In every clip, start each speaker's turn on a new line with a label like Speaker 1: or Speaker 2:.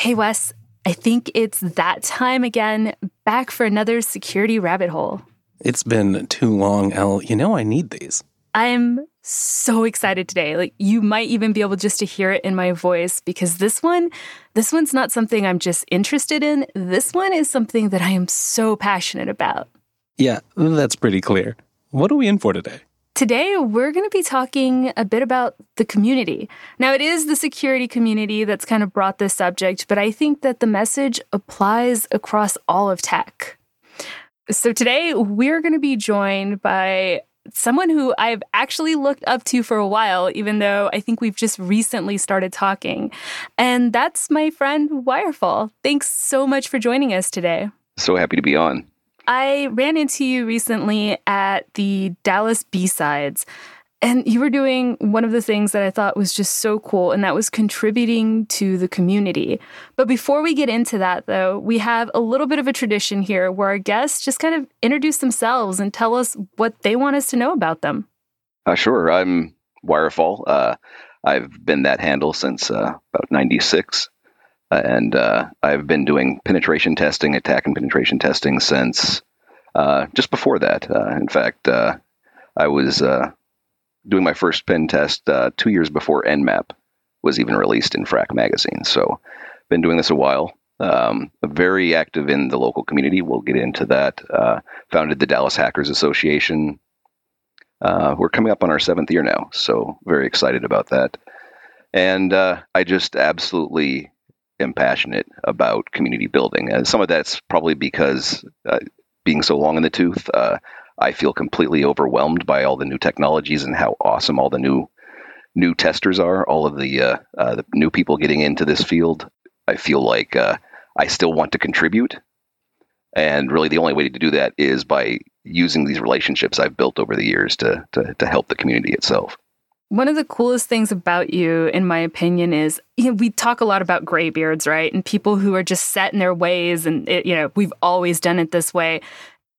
Speaker 1: Hey, Wes, I think it's that time again, back for another security rabbit hole.
Speaker 2: It's been too long, Elle. You know I need these.
Speaker 1: I'm so excited today. Like you might even be able just to hear it in my voice because this one, this one's not something I'm just interested in. This one is something that I am so passionate about.
Speaker 2: Yeah, that's pretty clear. What are we in for today?
Speaker 1: Today, we're going to be talking a bit about the community. Now, it is the security community that's kind of brought this subject, but I think that the message applies across all of tech. So, today, we're going to be joined by someone who I've actually looked up to for a while, even though I think we've just recently started talking. And that's my friend Wirefall. Thanks so much for joining us today.
Speaker 3: So happy to be on.
Speaker 1: I ran into you recently at the Dallas B-Sides. And you were doing one of the things that I thought was just so cool, and that was contributing to the community. But before we get into that, though, we have a little bit of a tradition here where our guests just kind of introduce themselves and tell us what they want us to know about them.
Speaker 3: Uh, sure. I'm Wirefall. Uh, I've been that handle since uh, about 96. Uh, and uh, I've been doing penetration testing, attack and penetration testing since uh, just before that. in fact, I was doing my first pen test uh, two years before Nmap was even released in Phrack magazine. So, been doing this a while. Um, very active in the local community. We'll get into that. Uh, founded the Dallas Hackers Association. Uh, we're coming up on our seventh year now, so very excited about that. And uh, I just absolutely am passionate about community building. And some of that's probably because uh, being so long in the tooth, uh, I feel completely overwhelmed by all the new technologies and how awesome all the new new testers are. All of the uh, uh, the new people getting into this field. I feel like uh, I still want to contribute, and really the only way to do that is by using these relationships I've built over the years to to, to help the community itself.
Speaker 1: One of the coolest things about you, in my opinion, is you know, we talk a lot about graybeards, right? And people who are just set in their ways, and it, you know we've always done it this way.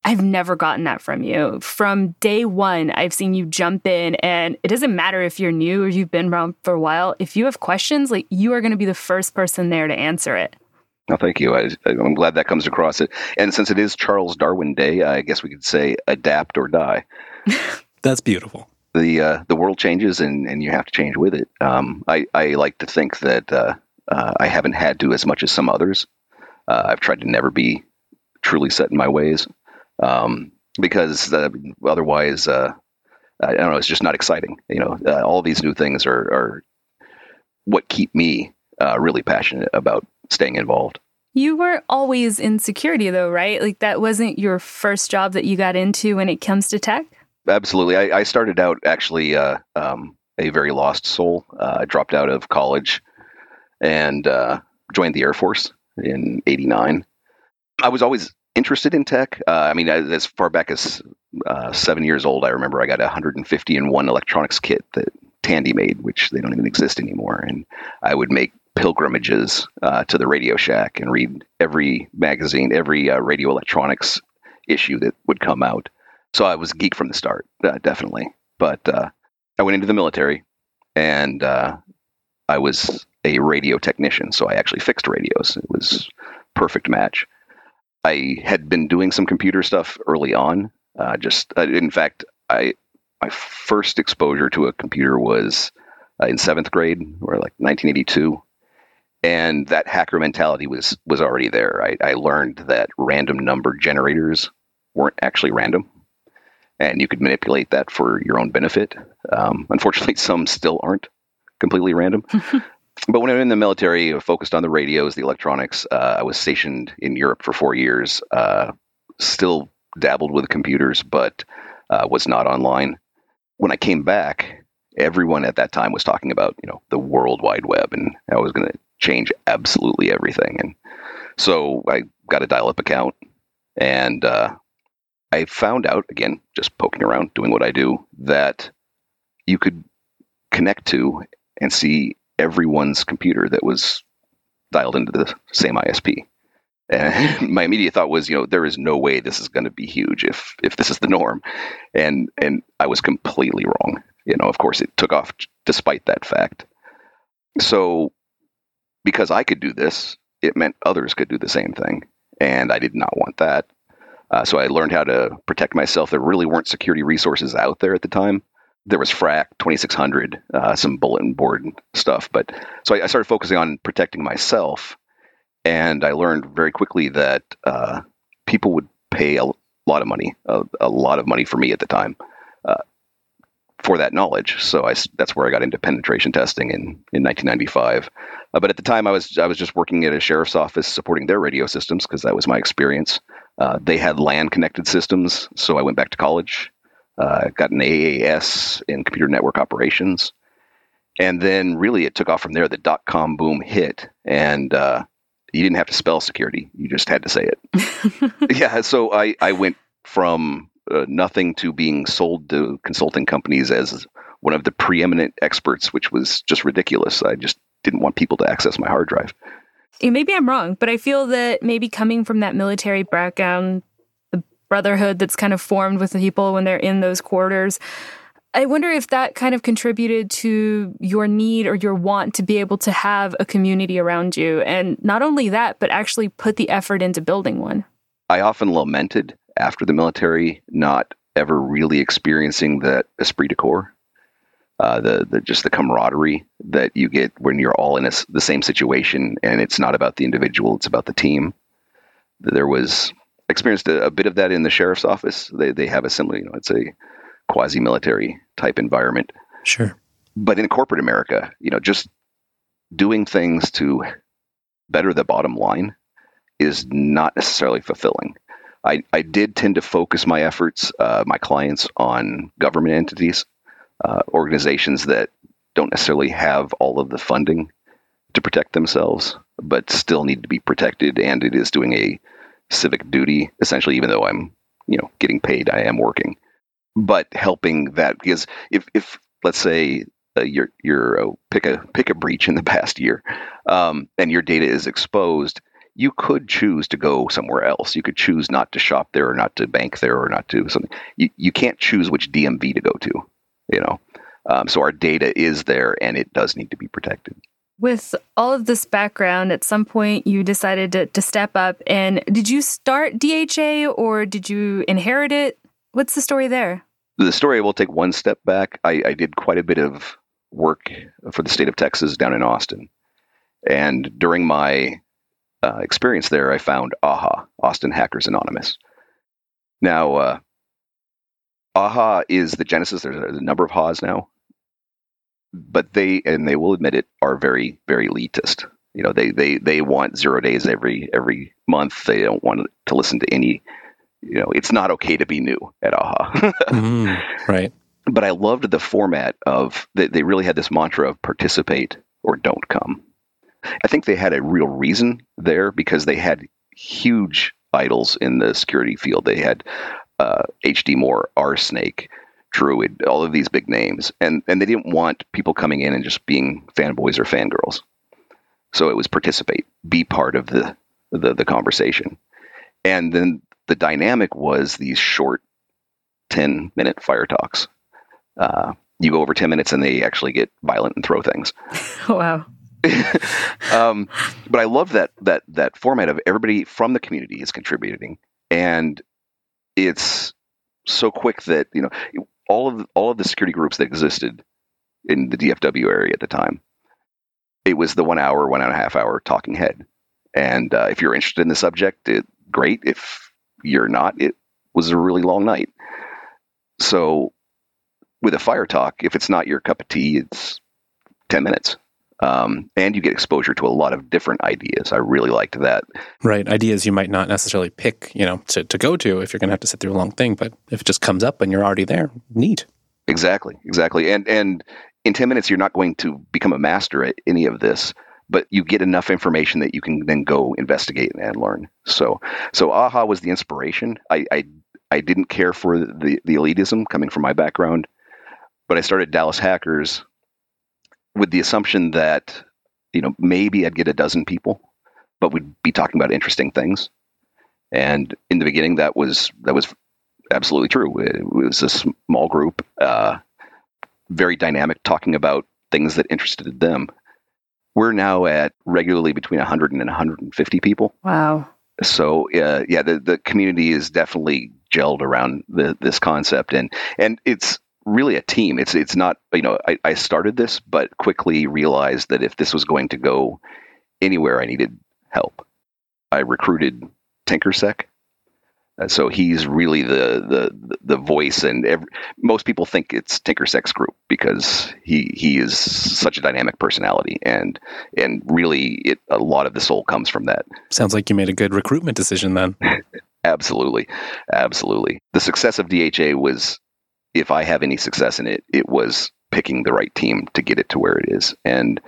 Speaker 1: I've never gotten that from you. From day one, I've seen you jump in, and it doesn't matter if you're new or you've been around for a while. If you have questions, like you are going to be the first person there to answer it.
Speaker 3: No, thank you. I, am glad that comes across it. And since it is Charles Darwin Day, I guess we could say adapt or die.
Speaker 2: That's beautiful.
Speaker 3: The uh, the world changes, and, and you have to change with it. Um, I I like to think that uh, uh, I haven't had to as much as some others. Uh, I've tried to never be truly set in my ways um, because uh, otherwise, uh, I don't know, it's just not exciting. You know, all these new things are, are what keep me really passionate about staying involved.
Speaker 1: You were always in security, though, right? Like that wasn't your first job that you got into when it comes to tech.
Speaker 3: Absolutely, I, I started out actually uh, um, a very lost soul. Uh, I dropped out of college and joined the Air Force in '89. I was always interested in tech. Uh, I mean, as far back as uh, seven years old, I remember I got a 150 in one electronics kit that Tandy made, which they don't even exist anymore. And I would make pilgrimages uh, to the Radio Shack and read every magazine, every uh, radio electronics issue that would come out. So I was geek from the start, uh, definitely. But uh, I went into the military and I was a radio technician. So I actually fixed radios. It was perfect match. I had been doing some computer stuff early on. Uh, just uh, in fact, I my first exposure to a computer was uh, in seventh grade, or like 1982, and that hacker mentality was was already there. I, I learned that random number generators weren't actually random, and you could manipulate that for your own benefit. Um, unfortunately, some still aren't completely random. but when I was in the military, I focused on the radios, the electronics. Uh, I was stationed in Europe for four years. Uh, still dabbled with computers, but uh, was not online. When I came back, everyone at that time was talking about you know the World Wide Web, and how I was going to change absolutely everything. And so I got a dial-up account, and uh, I found out again, just poking around, doing what I do, that you could connect to and see everyone's computer that was dialed into the same ISP. And my immediate thought was, you know, there is no way this is going to be huge if if this is the norm, and and I was completely wrong. You know, of course, it took off despite that fact. So, because I could do this, it meant others could do the same thing. And I did not want that. Uh, so I learned how to protect myself. There really weren't security resources out there at the time. There was Phrack 2600, uh, some bulletin board stuff. But so I, I, started focusing on protecting myself. And I learned very quickly that uh, people would pay a lot of money, a, a, lot of money for me at the time uh, for that knowledge. So I, that's where I got into penetration testing in, in 1995. Uh, but at the time, I was I was just working at a sheriff's office supporting their radio systems because that was my experience. Uh, they had LAN connected systems, so I went back to college, uh, got an AAS in computer network operations, and then really it took off from there. The dot com boom hit, and uh, you didn't have to spell security; you just had to say it. yeah, so I I went from uh, nothing to being sold to consulting companies as one of the preeminent experts, which was just ridiculous. I just didn't want people to access my hard drive.
Speaker 1: Eh, maybe I'm wrong, but I feel that maybe coming from that military background, the brotherhood that's kind of formed with the people when they're in those quarters, I wonder if that kind of contributed to your need or your want to be able to have a community around you. And not only that, but actually put the effort into building one.
Speaker 3: I often lamented after the military not ever really experiencing that esprit de corps uh, the, the just the camaraderie that you get when you're all in a, the same situation, and it's not about the individual; it's about the team. There was experienced a, a bit of that in the sheriff's office. They they have a similar, you know, it's a quasi military type environment.
Speaker 2: Sure.
Speaker 3: But in corporate America, you know, just doing things to better the bottom line is not necessarily fulfilling. I, I did tend to focus my efforts, uh, my clients, on government entities uh, organizations that don't necessarily have all of the funding to protect themselves, but still need to be protected. And it is doing a civic duty, essentially, even though I'm, you know, getting paid, I am working. But helping that because if, if let's say uh, you're you're uh, pick a pick a breach in the past year, um, and your data is exposed, you could choose to go somewhere else. You could choose not to shop there, or not to bank there, or not to something. You you can't choose which DMV to go to you know. Um, so our data is there and it does need to be protected.
Speaker 1: With all of this background, at some point you decided to, to step up. And did you start DHA or did you inherit it? What's the story there?
Speaker 3: The story will take one step back. I, I did quite a bit of work for the state of Texas down in Austin. And during my uh, experience there, I found AHA, Austin Hackers Anonymous. Now, uh, AHA is the genesis. There's a number of HAs now, but they and they will admit it are very very elitist. You know, they they they want zero days every every month. They don't want to listen to any. You know, it's not okay to be new at AHA.
Speaker 2: mm, right.
Speaker 3: But I loved the format of they, they really had this mantra of participate or don't come. I think they had a real reason there because they had huge idols in the security field. They had HD Moore, RSnake, Druid, all of these big names, and and they didn't want people coming in and just being fanboys or fangirls. So it was participate, be part of the the, the conversation, and then the dynamic was these short, ten minute fire talks. Uh, you go over ten minutes and they actually get violent and throw things.
Speaker 1: wow.
Speaker 3: um, but I love that that that format of everybody from the community is contributing, and it's so quick that you know all of all of the security groups that existed in the DFW area at the time. It was the one hour, one and a half hour talking head, and uh, if you're interested in the subject, it, great. If you're not, it was a really long night. So, with a fire talk, if it's not your cup of tea, it's ten minutes um, and you get exposure to a lot of different ideas. I really liked that.
Speaker 2: Right, ideas you might not necessarily pick, you know, to, to go to if you're going to have to sit through a long thing. But if it just comes up and you're already there, neat.
Speaker 3: Exactly, exactly. And and in ten minutes, you're not going to become a master at any of this, but you get enough information that you can then go investigate and learn. So so AHA was the inspiration. I I, I didn't care for the the elitism coming from my background, but I started Dallas Hackers with the assumption that you know maybe I'd get a dozen people, but we'd be talking about interesting things. And in the beginning, that was that was absolutely true. It was a small group, uh, very dynamic, talking about things that interested them. We're now at regularly between 100 and 150 people.
Speaker 1: Wow.
Speaker 3: So uh, yeah, the the community is definitely gelled around the, this concept, and and it's really a team. It's it's not you know I, I started this, but quickly realized that if this was going to go anywhere, I needed help. I recruited TinkerSec. Uh, so he's really the the the voice, and every, most people think it's TinkerSec's group because he he is such a dynamic personality, and and really it a lot of the soul comes from that.
Speaker 2: Sounds like you made a good recruitment decision then.
Speaker 3: absolutely, absolutely. The success of DHA was, if I have any success in it, it was picking the right team to get it to where it is, and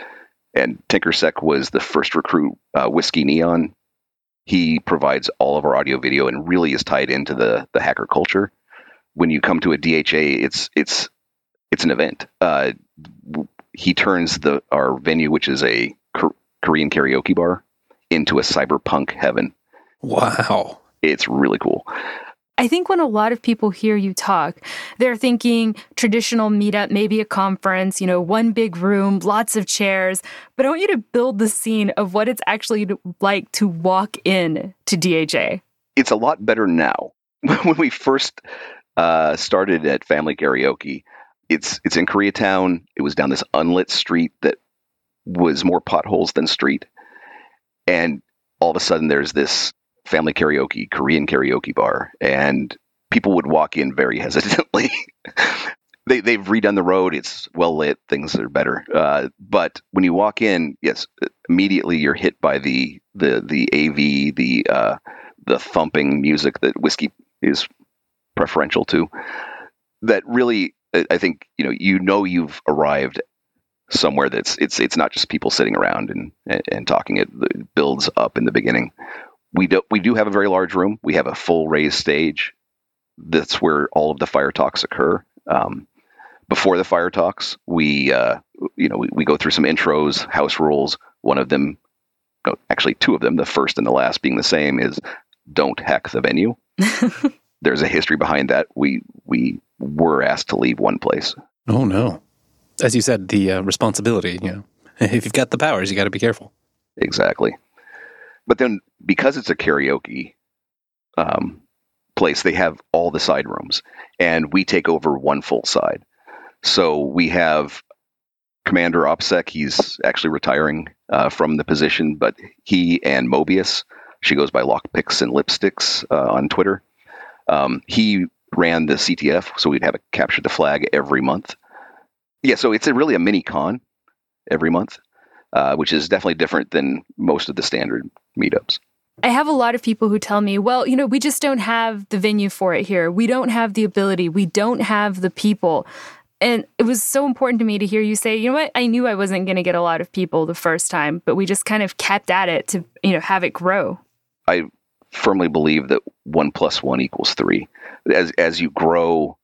Speaker 3: and TinkerSec was the first recruit. Uh, Whiskey Neon he provides all of our audio video and really is tied into the the hacker culture. When you come to a DHA, it's it's it's an event. Uh, he turns the our venue, which is a Korean karaoke bar, into a cyberpunk heaven.
Speaker 2: Wow,
Speaker 3: it's really cool.
Speaker 1: I think when a lot of people hear you talk, they're thinking traditional meetup, maybe a conference, you know, one big room, lots of chairs. But I want you to build the scene of what it's actually like to walk in to DHA.
Speaker 3: It's a lot better now. when we first uh, started at Family Karaoke, it's it's in Koreatown. It was down this unlit street that was more potholes than street, and all of a sudden there's this family karaoke, Korean karaoke bar, and people would walk in very hesitantly. they they've redone the road; it's well lit, things are better. Uh, but when you walk in, yes, immediately you're hit by the the the AV, the uh, the thumping music that whiskey is preferential to. That really, I think you know, you know, you've arrived somewhere that's it's it's not just people sitting around and and, and talking. It builds up in the beginning we do we do have a very large room. We have a full raised stage. That's where all of the fire talks occur. Um, before the fire talks, we uh, you know we, we, go through some intros, house rules. One of them, no, actually two of them, the first and the last being the same, is don't hack the venue. There's a history behind that. We we were asked to leave one place.
Speaker 2: Oh no! As you said, the uh, responsibility. You know, if you've got the powers, you got to be careful.
Speaker 3: Exactly. But then because it's a karaoke um, place, they have all the side rooms, and we take over one full side. So we have Commander OPSEC. He's actually retiring uh, from the position, but he and Mobius, she goes by Lockpicks and Lipsticks uh, on Twitter. Um, he ran the CTF, so we'd have a capture the flag every month. Yeah, so it's a, really a mini con every month, uh, which is definitely different than most of the standard meetups.
Speaker 1: I have a lot of people who tell me, well, you know, we just don't have the venue for it here. We don't have the ability. We don't have the people. And it was so important to me to hear you say, you know what? I knew I wasn't going to get a lot of people the first time, but we just kind of kept at it to, you know, have it grow.
Speaker 3: I firmly believe that one plus one equals three. As as you grow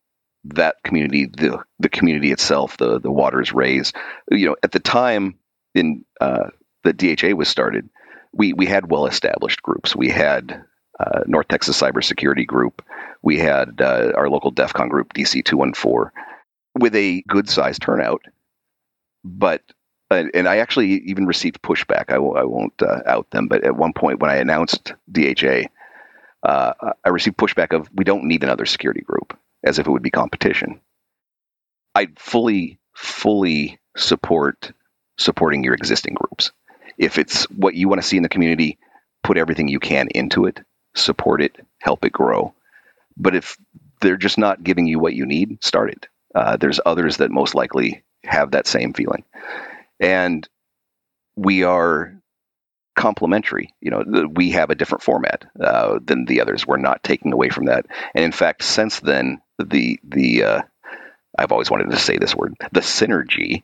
Speaker 3: that community, the the community itself, the the waters raise. You know, at the time in uh, the DHA was started, we we had well established groups. We had uh, North Texas Cybersecurity Group. We had uh, our local DEF CON group, DC two one four, with a good sized turnout. But and I actually even received pushback. I w- I won't uh, out them, but at one point when I announced DHA, uh, I received pushback of we don't need another security group, as if it would be competition. I fully fully support supporting your existing groups if it's what you want to see in the community, put everything you can into it, support it, help it grow. But if they're just not giving you what you need, start it. Uh, there's others that most likely have that same feeling. And we are complementary. You know, we have a different format uh, than the others. We're not taking away from that. And in fact, since then, the the uh, I've always wanted to say this word, the synergy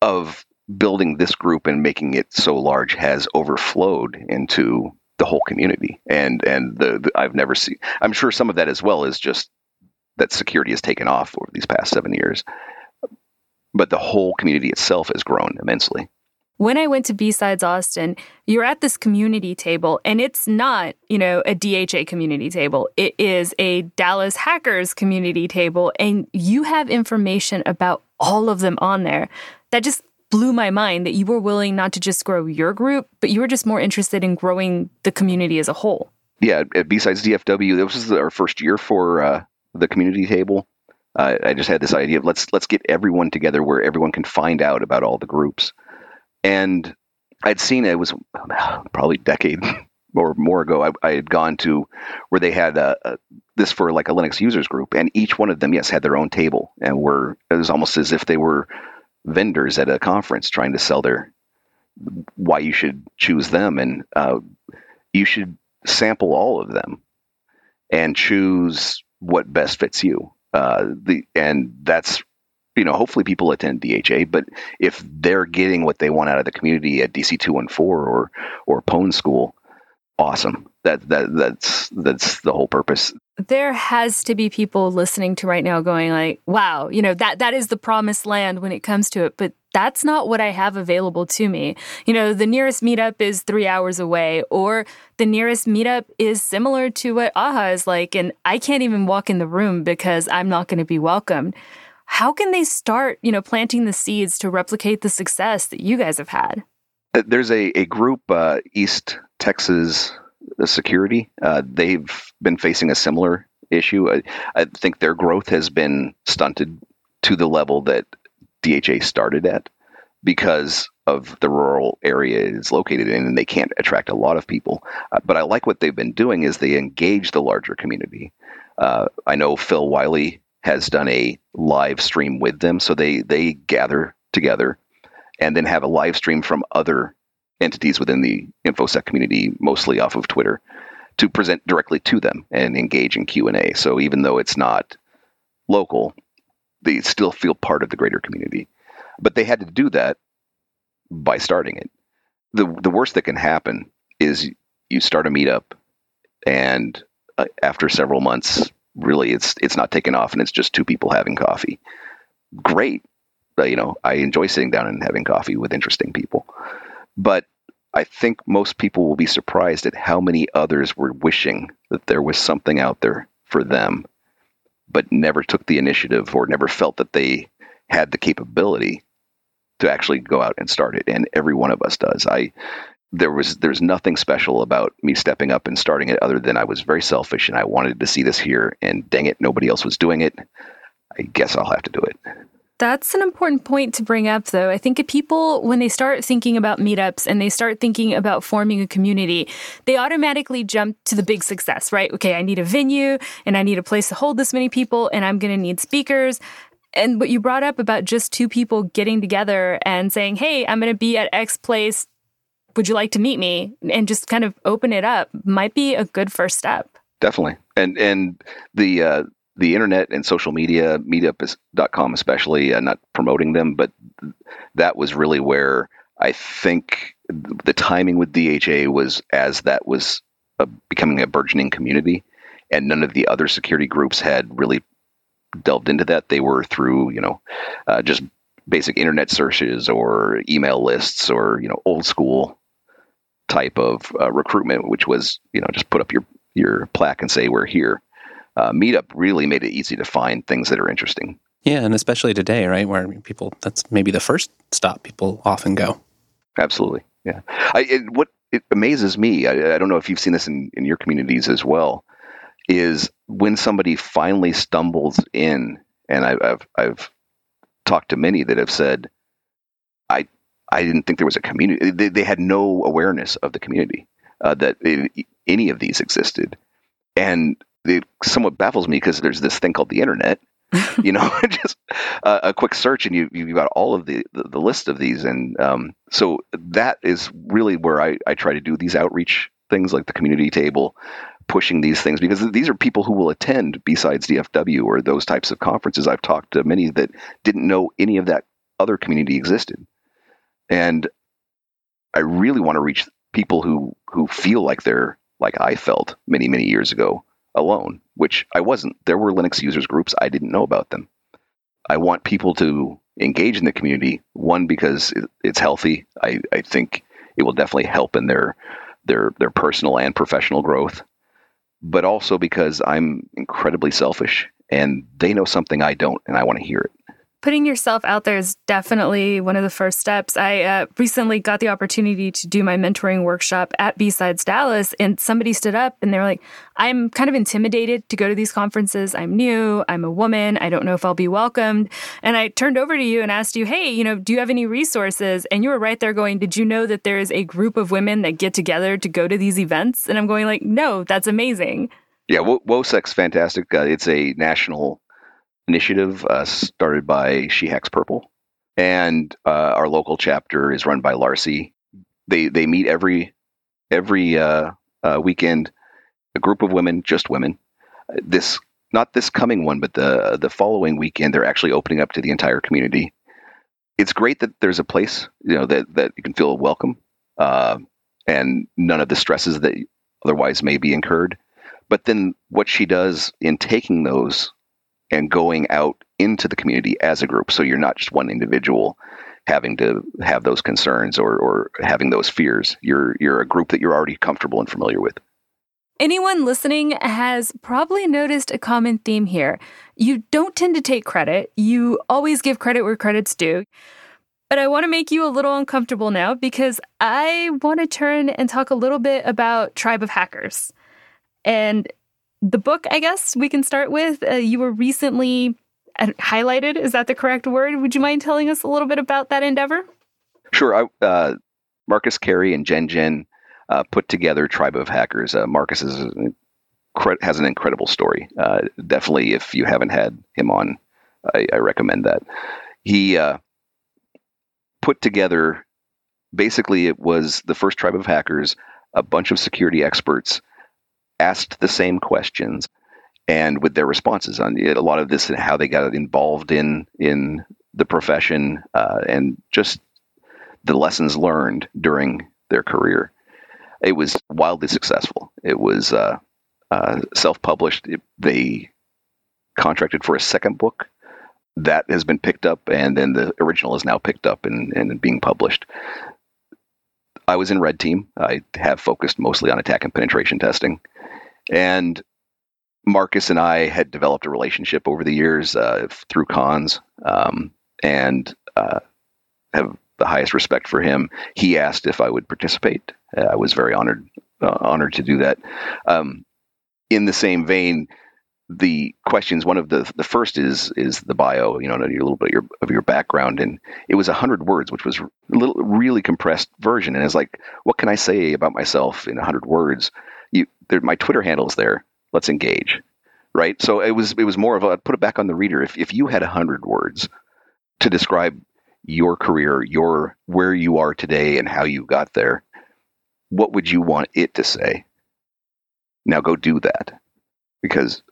Speaker 3: of building this group and making it so large has overflowed into the whole community. And and the, the, I've never seen. I'm sure some of that as well is just that security has taken off over these past seven years. But the whole community itself has grown immensely.
Speaker 1: When I went to B-Sides Austin, you're at this community table, and it's not, you know, a DHA community table. It is a Dallas Hackers community table, and you have information about all of them on there that just blew my mind that you were willing not to just grow your group, but you were just more interested in growing the community as a whole.
Speaker 3: Yeah, at B-Sides DFW, this was our first year for uh, the community table. Uh, I just had this idea of let's let's get everyone together where everyone can find out about all the groups. And I'd seen it was probably a decade or more ago. I, I had gone to where they had a, a, this for like a Linux users group, and each one of them, yes, had their own table, and were it was almost as if they were vendors at a conference trying to sell their why you should choose them, and uh, you should sample all of them and choose what best fits you. Uh, the and that's you know hopefully people attend DHA, but if they're getting what they want out of the community at DC two one four or or Pwn School, awesome. That that that's that's the whole purpose.
Speaker 1: There has to be people listening to right now going like, "Wow, you know that that is the promised land when it comes to it." But that's not what I have available to me. You know, the nearest meetup is three hours away, or the nearest meetup is similar to what AHA is like, and I can't even walk in the room because I'm not going to be welcomed. How can they start, you know, planting the seeds to replicate the success that you guys have had?
Speaker 3: There's a, a group, uh, East Texas Security. Uh, they've been facing a similar issue. I, I think their growth has been stunted to the level that DHA started at because of the rural area it is located in and they can't attract a lot of people. Uh, but I like what they've been doing is they engage the larger community. Uh, I know Phil Wylie has done a live stream with them, so they they gather together and then have a live stream from other entities within the infosec community, mostly off of Twitter, to present directly to them and engage in Q and A. So even though it's not local, they still feel part of the greater community. But they had to do that by starting it. the The worst that can happen is you start a meetup, and uh, after several months, really it's it's not taken off, and it's just two people having coffee. Great, but, you know, I enjoy sitting down and having coffee with interesting people, but I think most people will be surprised at how many others were wishing that there was something out there for them but never took the initiative or never felt that they had the capability to actually go out and start it. And every one of us does. I there was there's nothing special about me stepping up and starting it other than I was very selfish and I wanted to see this here and dang it, nobody else was doing it. I guess I'll have to do it.
Speaker 1: That's an important point to bring up, though. I think people, when they start thinking about meetups and they start thinking about forming a community, they automatically jump to the big success, right? Okay, I need a venue and I need a place to hold this many people and I'm going to need speakers. And what you brought up about just two people getting together and saying, hey, I'm going to be at X place. Would you like to meet me? And just kind of open it up might be a good first step.
Speaker 3: Definitely. And, and the, uh, the internet and social media, meetup.com especially, uh, not promoting them, but that was really where I think the timing with DHA was as that was a, becoming a burgeoning community, and none of the other security groups had really delved into that. They were through, you know, uh, just basic internet searches or email lists or you know old school type of uh, recruitment, which was you know just put up your your plaque and say we're here uh, Meetup really made it easy to find things that are interesting.
Speaker 2: Yeah, and especially today, right, where people that's maybe the first stop people often go.
Speaker 3: Absolutely, yeah. I, it, what it amazes me, I, I, don't know if you've seen this in, in your communities as well, is when somebody finally stumbles in, and I, I've I've talked to many that have said, I I didn't think there was a community. They, they had no awareness of the community uh, that it, any of these existed, and it somewhat baffles me because there's this thing called the internet. you know, just uh, a quick search and you you've got all of the, the, the list of these, and um, so that is really where I I try to do these outreach things like the community table, pushing these things because these are people who will attend B-Sides DFW or those types of conferences. I've talked to many that didn't know any of that other community existed, and I really want to reach people who who feel like they're like I felt many many years ago alone, which I wasn't. There were Linux users groups. I didn't know about them. I want people to engage in the community. One, because it's healthy. I, I think it will definitely help in their their their personal and professional growth. But also because I'm incredibly selfish and they know something I don't and I want to hear it.
Speaker 1: Putting yourself out there is definitely one of the first steps. I uh, recently got the opportunity to do my mentoring workshop at B-Sides Dallas, and somebody stood up and they were like, I'm kind of intimidated to go to these conferences. I'm new, I'm a woman, I don't know if I'll be welcomed. And I turned over to you and asked you, hey, you know, do you have any resources? And you were right there going, Did you know that there is a group of women that get together to go to these events? And I'm going, like, no, that's amazing.
Speaker 3: Yeah, WOSEC's fantastic. Uh, it's a national initiative uh, started by She Purple, and uh, our local chapter is run by Larcy. They they meet every every uh, uh, weekend. A group of women, just women. This not this coming one, but the the following weekend, they're actually opening up to the entire community. It's great that there's a place, you know, that that you can feel welcome, uh, and none of the stresses that otherwise may be incurred. But then what she does in taking those and going out into the community as a group. So you're not just one individual having to have those concerns or, or having those fears. You're you're a group that you're already comfortable and familiar with.
Speaker 1: Anyone listening has probably noticed a common theme here. You don't tend to take credit. You always give credit where credit's due. But I want to make you a little uncomfortable now because I want to turn and talk a little bit about Tribe of Hackers. And the book, I guess we can start with. Uh, you were recently uh, highlighted. Is that the correct word? Would you mind telling us a little bit about that endeavor?
Speaker 3: Sure. I, uh, Marcus Carey and Jen Jin uh, put together Tribe of Hackers. Uh, Marcus is, has an incredible story. Uh, definitely, if you haven't had him on, I, I recommend that. He put together basically it was the first tribe of hackers, a bunch of security experts asked the same questions and with their responses on it, a lot of this and how they got involved in in the profession uh, and just the lessons learned during their career. It was wildly successful. It was uh, uh, self-published. It, they contracted for a second book that has been picked up, and then the original is now picked up and, and being published. I was in Red Team. I have focused mostly on attack and penetration testing. And Marcus and I had developed a relationship over the years uh, through cons, um, and uh, have the highest respect for him. He asked if I would participate. Uh, I was very honored uh, honored to do that. Um, in the same vein, the questions. One of the the first is is the bio. You know, a little bit of your, of your background, and it was hundred words, which was a little really compressed version. And it's like, what can I say about myself in hundred words? You, there, my Twitter handle is there. Let's engage, right? So it was it was more of a put it back on the reader. If if you had hundred words to describe your career, your where you are today, and how you got there, what would you want it to say? Now go do that, because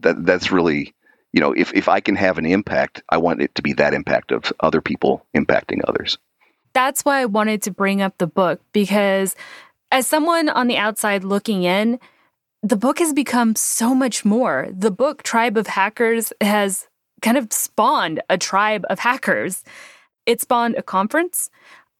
Speaker 3: that that's really you know if if I can have an impact, I want it to be that impact of other people impacting others.
Speaker 1: That's why I wanted to bring up the book because as someone on the outside looking in, the book has become so much more. The book Tribe of Hackers has kind of spawned a tribe of hackers. It spawned a conference.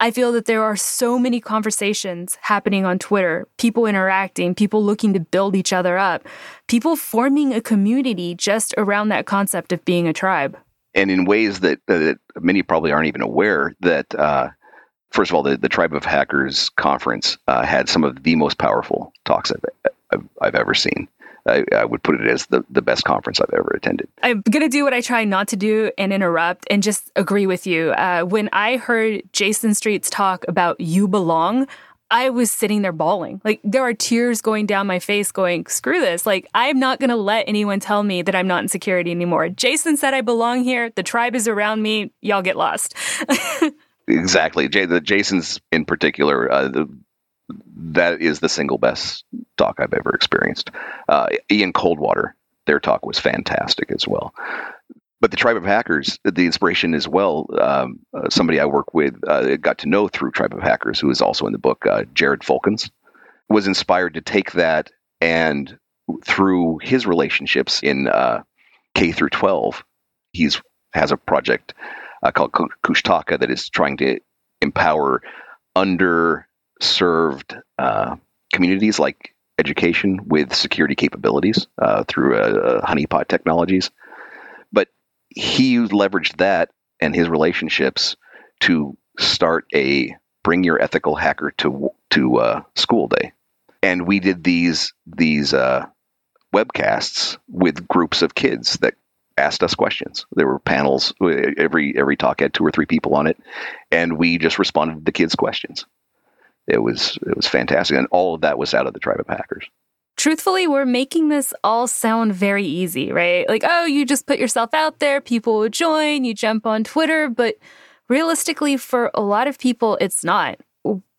Speaker 1: I feel that there are so many conversations happening on Twitter, people interacting, people looking to build each other up, people forming a community just around that concept of being a tribe.
Speaker 3: And in ways that, that many probably aren't even aware that, uh, first of all, the, the Tribe of Hackers conference uh, had some of the most powerful talks I've, I've, I've ever seen. I, I, would put it as the, the best conference I've ever attended.
Speaker 1: I'm going to do what I try not to do and interrupt and just agree with you. Uh, when I heard Jayson Street's talk about You Belong, I was sitting there bawling. Like there are tears going down my face going, screw this. Like I'm not going to let anyone tell me that I'm not in security anymore. Jayson said I belong here. The tribe is around me. Y'all get lost.
Speaker 3: exactly. Jay, the Jayson's in particular, uh, the, that is the single best talk I've ever experienced. Uh, Ian Coldwater, their talk was fantastic as well. But the Tribe of Hackers, the inspiration as well. Um, uh, somebody I work with uh, got to know through Tribe of Hackers, who is also in the book, uh, Jared Folkins, was inspired to take that and through his relationships in uh, K through 12, he's has a project uh, called Kushtaka that is trying to empower under served uh, communities like education with security capabilities uh, through uh, honeypot technologies. But he leveraged that and his relationships to start a bring your ethical hacker to to uh, school day, and we did these these uh, webcasts with groups of kids that asked us questions. There were panels. Every every talk had two or three people on it, and we just responded to the kids' questions. It was it was fantastic, and all of that was out of the tribe of hackers.
Speaker 1: Truthfully, we're making this all sound very easy, right? Like, oh, you just put yourself out there, people will join, you jump on Twitter, but realistically, for a lot of people, it's not.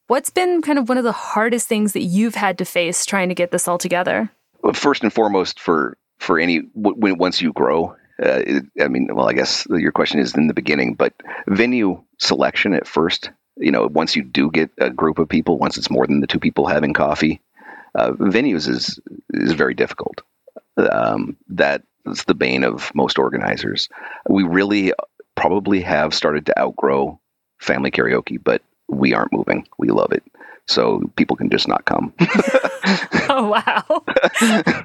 Speaker 1: What's been kind of one of the hardest things that you've had to face trying to get this all together?
Speaker 3: Well, first and foremost, for for any when once you grow, uh, I mean, well, I guess your question is in the beginning, but venue selection at first, you know, once you do get a group of people, once it's more than the two people having coffee, uh, venues is is very difficult. Um, that's the bane of most organizers. We really probably have started to outgrow family karaoke, but we aren't moving. We love it. So people can just not come.
Speaker 1: oh
Speaker 3: wow.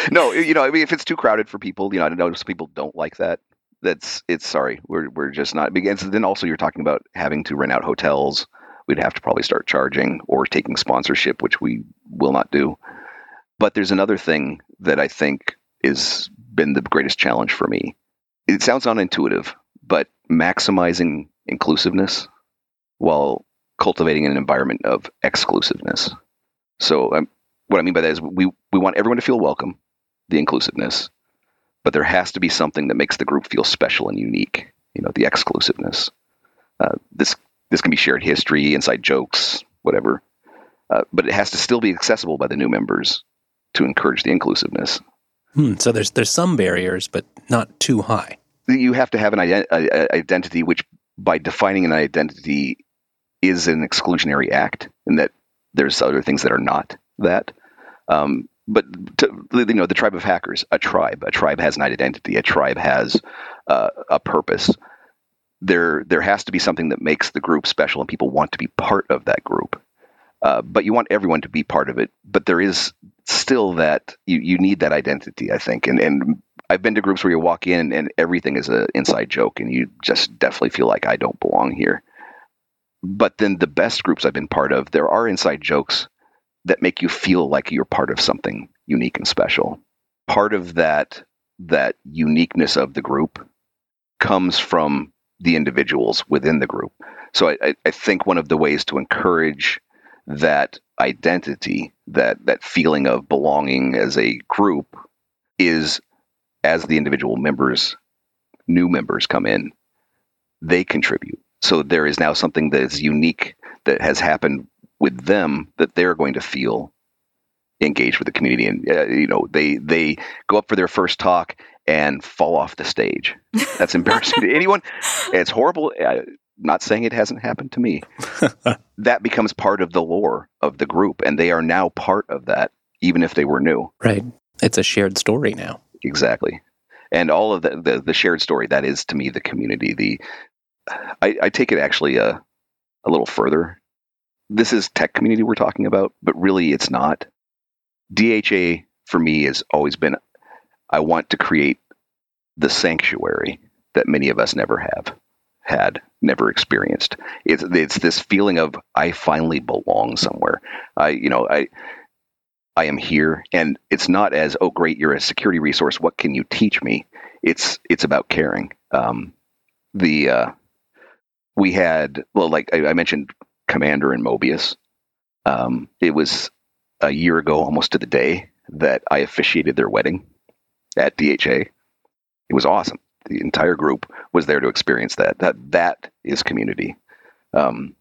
Speaker 3: no, you know, I mean, if it's too crowded for people, you know, I know some people don't like that. That's it's sorry, we're we're just not. Because then also you're talking about having to rent out hotels. We'd have to probably start charging or taking sponsorship, which we will not do. But there's another thing that I think is been the greatest challenge for me. It sounds unintuitive, but maximizing inclusiveness while cultivating an environment of exclusiveness. So, um, what I mean by that is we, we want everyone to feel welcome, the inclusiveness, but there has to be something that makes the group feel special and unique. You know, the exclusiveness. Uh, this this can be shared history, inside jokes, whatever, uh, but it has to still be accessible by the new members to encourage the inclusiveness.
Speaker 2: Hmm, so there's there's some barriers, but not too high
Speaker 3: you have to have an ident- identity which by defining an identity is an exclusionary act and that there's other things that are not that um, but to, you know the tribe of hackers a tribe a tribe has an identity a tribe has uh, a purpose. There there has to be something that makes the group special and people want to be part of that group. Uh, but you want everyone to be part of it but there is still that you, you need that identity i think. And and I've been to groups where you walk in and everything is an inside joke, and you just definitely feel like I don't belong here. But then the best groups I've been part of, there are inside jokes that make you feel like you're part of something unique and special. Part of that that uniqueness of the group comes from the individuals within the group. So I, I think one of the ways to encourage that identity, that that feeling of belonging as a group, is as the individual members, new members come in, they contribute. So there is now something that is unique that has happened with them that they're going to feel engaged with the community and uh, you know they they go up for their first talk and fall off the stage. That's embarrassing to anyone. It's horrible. Uh, not saying it hasn't happened to me. That becomes part of the lore of the group and they are now part of that even if they were new.
Speaker 2: Right. It's a shared story now.
Speaker 3: Exactly. And all of the, the, the shared story that is to me the community the i, I take it actually a, a little further this is tech community we're talking about but really it's not dha for me has always been i want to create the sanctuary that many of us never have had never experienced it's it's this feeling of i finally belong somewhere i you know i I am here. And it's not as, oh, great, you're a security resource. What can you teach me? It's it's about caring. Um, the uh, we had well, like I, I mentioned, Commander and Mobius. Um, it was a year ago, almost to the day, that I officiated their wedding at DHA. It was awesome. The entire group was there to experience that. That that is community. Um,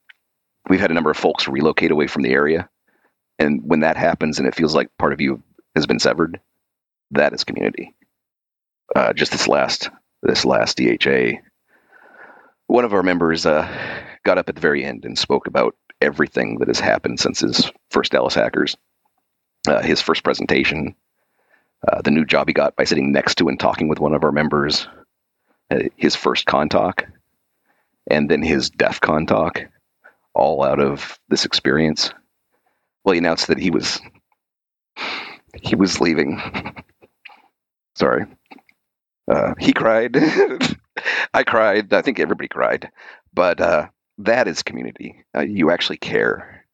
Speaker 3: we've had a number of folks relocate away from the area and when that happens and it feels like part of you has been severed, that is community. Uh, just this last this last DHA, one of our members uh, got up at the very end and spoke about everything that has happened since his first Dallas Hackers, uh, his first presentation, uh, the new job he got by sitting next to and talking with one of our members, uh, his first con talk, and then his DEF CON talk, all out of this experience well, he announced that he was he was leaving. Sorry. Uh, he cried. I cried. I think everybody cried. But uh, that is community. Uh, you actually care.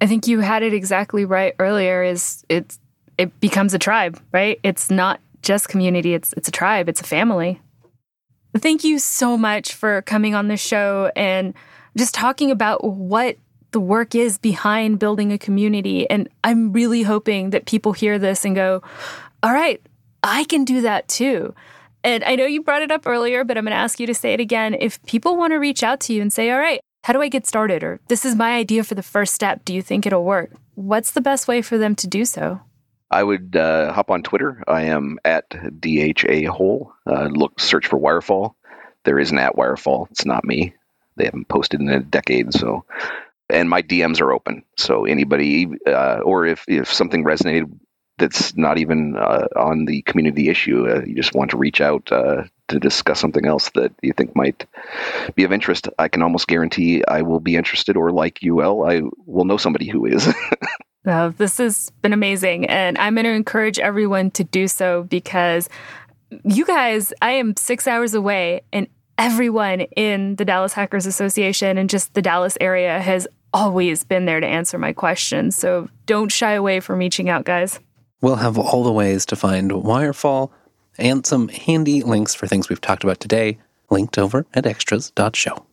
Speaker 1: I think you had it exactly right earlier. Is it's it becomes a tribe, right? It's not just community. It's it's a tribe. It's a family. Thank you so much for coming on the show and just talking about what the work is behind building a community. And I'm really hoping that people hear this and go, all right, I can do that too. And I know you brought it up earlier, but I'm going to ask you to say it again. If people want to reach out to you and say, all right, how do I get started? Or this is my idea for the first step. Do you think it'll work? What's the best way for them to do so?
Speaker 3: I would uh, hop on Twitter. I am at DHA Hole. Uh, look, search for Wirefall. There is an at Wirefall. It's not me. They haven't posted in a decade, so. And my DMs are open, so anybody, uh, or if if something resonated that's not even uh, on the community issue, uh, you just want to reach out uh, to discuss something else that you think might be of interest, I can almost guarantee I will be interested, or like UL, I will know somebody who is.
Speaker 1: This has been amazing. And I'm going to encourage everyone to do so because you guys, I am six hours away, and everyone in the Dallas Hackers Association and just the Dallas area has always been there to answer my questions. So don't shy away from reaching out, guys.
Speaker 2: We'll have all the ways to find Wirefall and some handy links for things we've talked about today linked over at extras.show.